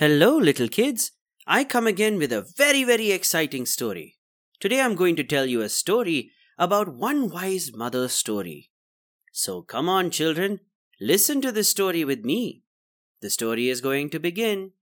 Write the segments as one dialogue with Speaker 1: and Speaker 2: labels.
Speaker 1: Hello, little kids. I come again with a very, very exciting story. Today I'm going to tell you a story about one wise mother's story. So come on, children, listen to this story with me. The story is going to begin.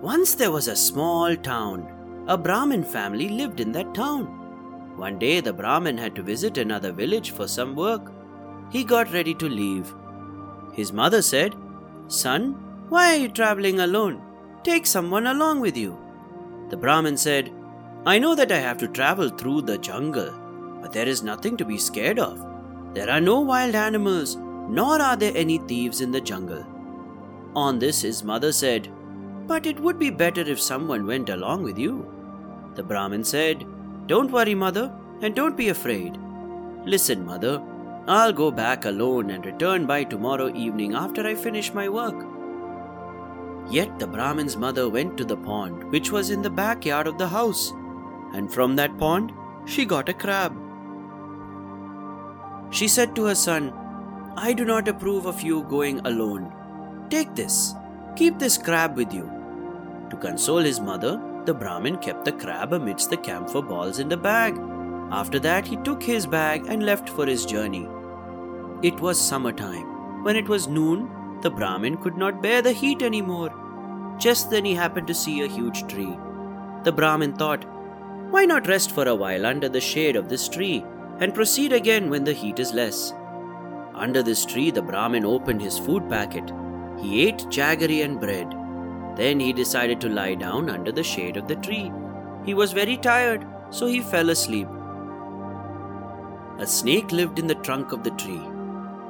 Speaker 1: Once there was a small town. A Brahmin family lived in that town. One day the Brahmin had to visit another village for some work. He got ready to leave. His mother said, Son, why are you traveling alone? Take someone along with you. The Brahmin said, I know that I have to travel through the jungle, but there is nothing to be scared of. There are no wild animals, nor are there any thieves in the jungle. On this, his mother said, but it would be better if someone went along with you. The Brahmin said, Don't worry, mother, and don't be afraid. Listen, mother, I'll go back alone and return by tomorrow evening after I finish my work. Yet the Brahmin's mother went to the pond, which was in the backyard of the house, and from that pond she got a crab. She said to her son, I do not approve of you going alone. Take this, keep this crab with you. To console his mother, the Brahmin kept the crab amidst the camphor balls in the bag. After that, he took his bag and left for his journey. It was summertime. When it was noon, the Brahmin could not bear the heat anymore. Just then, he happened to see a huge tree. The Brahmin thought, Why not rest for a while under the shade of this tree and proceed again when the heat is less? Under this tree, the Brahmin opened his food packet. He ate jaggery and bread. Then he decided to lie down under the shade of the tree. He was very tired, so he fell asleep. A snake lived in the trunk of the tree.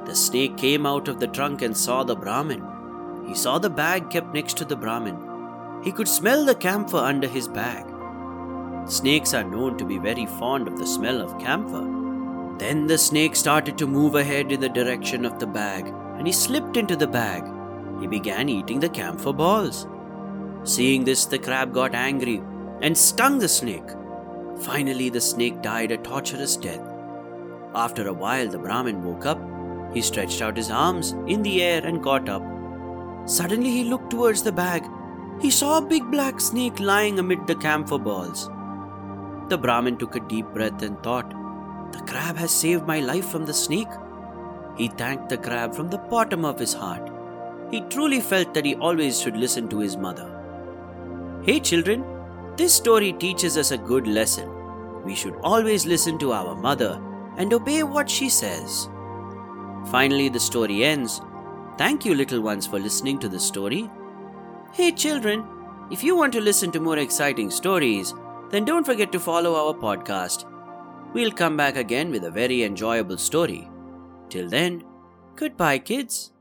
Speaker 1: The snake came out of the trunk and saw the Brahmin. He saw the bag kept next to the Brahmin. He could smell the camphor under his bag. Snakes are known to be very fond of the smell of camphor. Then the snake started to move ahead in the direction of the bag, and he slipped into the bag. He began eating the camphor balls. Seeing this, the crab got angry and stung the snake. Finally, the snake died a torturous death. After a while, the Brahmin woke up. He stretched out his arms in the air and got up. Suddenly, he looked towards the bag. He saw a big black snake lying amid the camphor balls. The Brahmin took a deep breath and thought, The crab has saved my life from the snake. He thanked the crab from the bottom of his heart. He truly felt that he always should listen to his mother. Hey children, this story teaches us a good lesson. We should always listen to our mother and obey what she says. Finally, the story ends. Thank you, little ones, for listening to the story. Hey children, if you want to listen to more exciting stories, then don't forget to follow our podcast. We'll come back again with a very enjoyable story. Till then, goodbye, kids.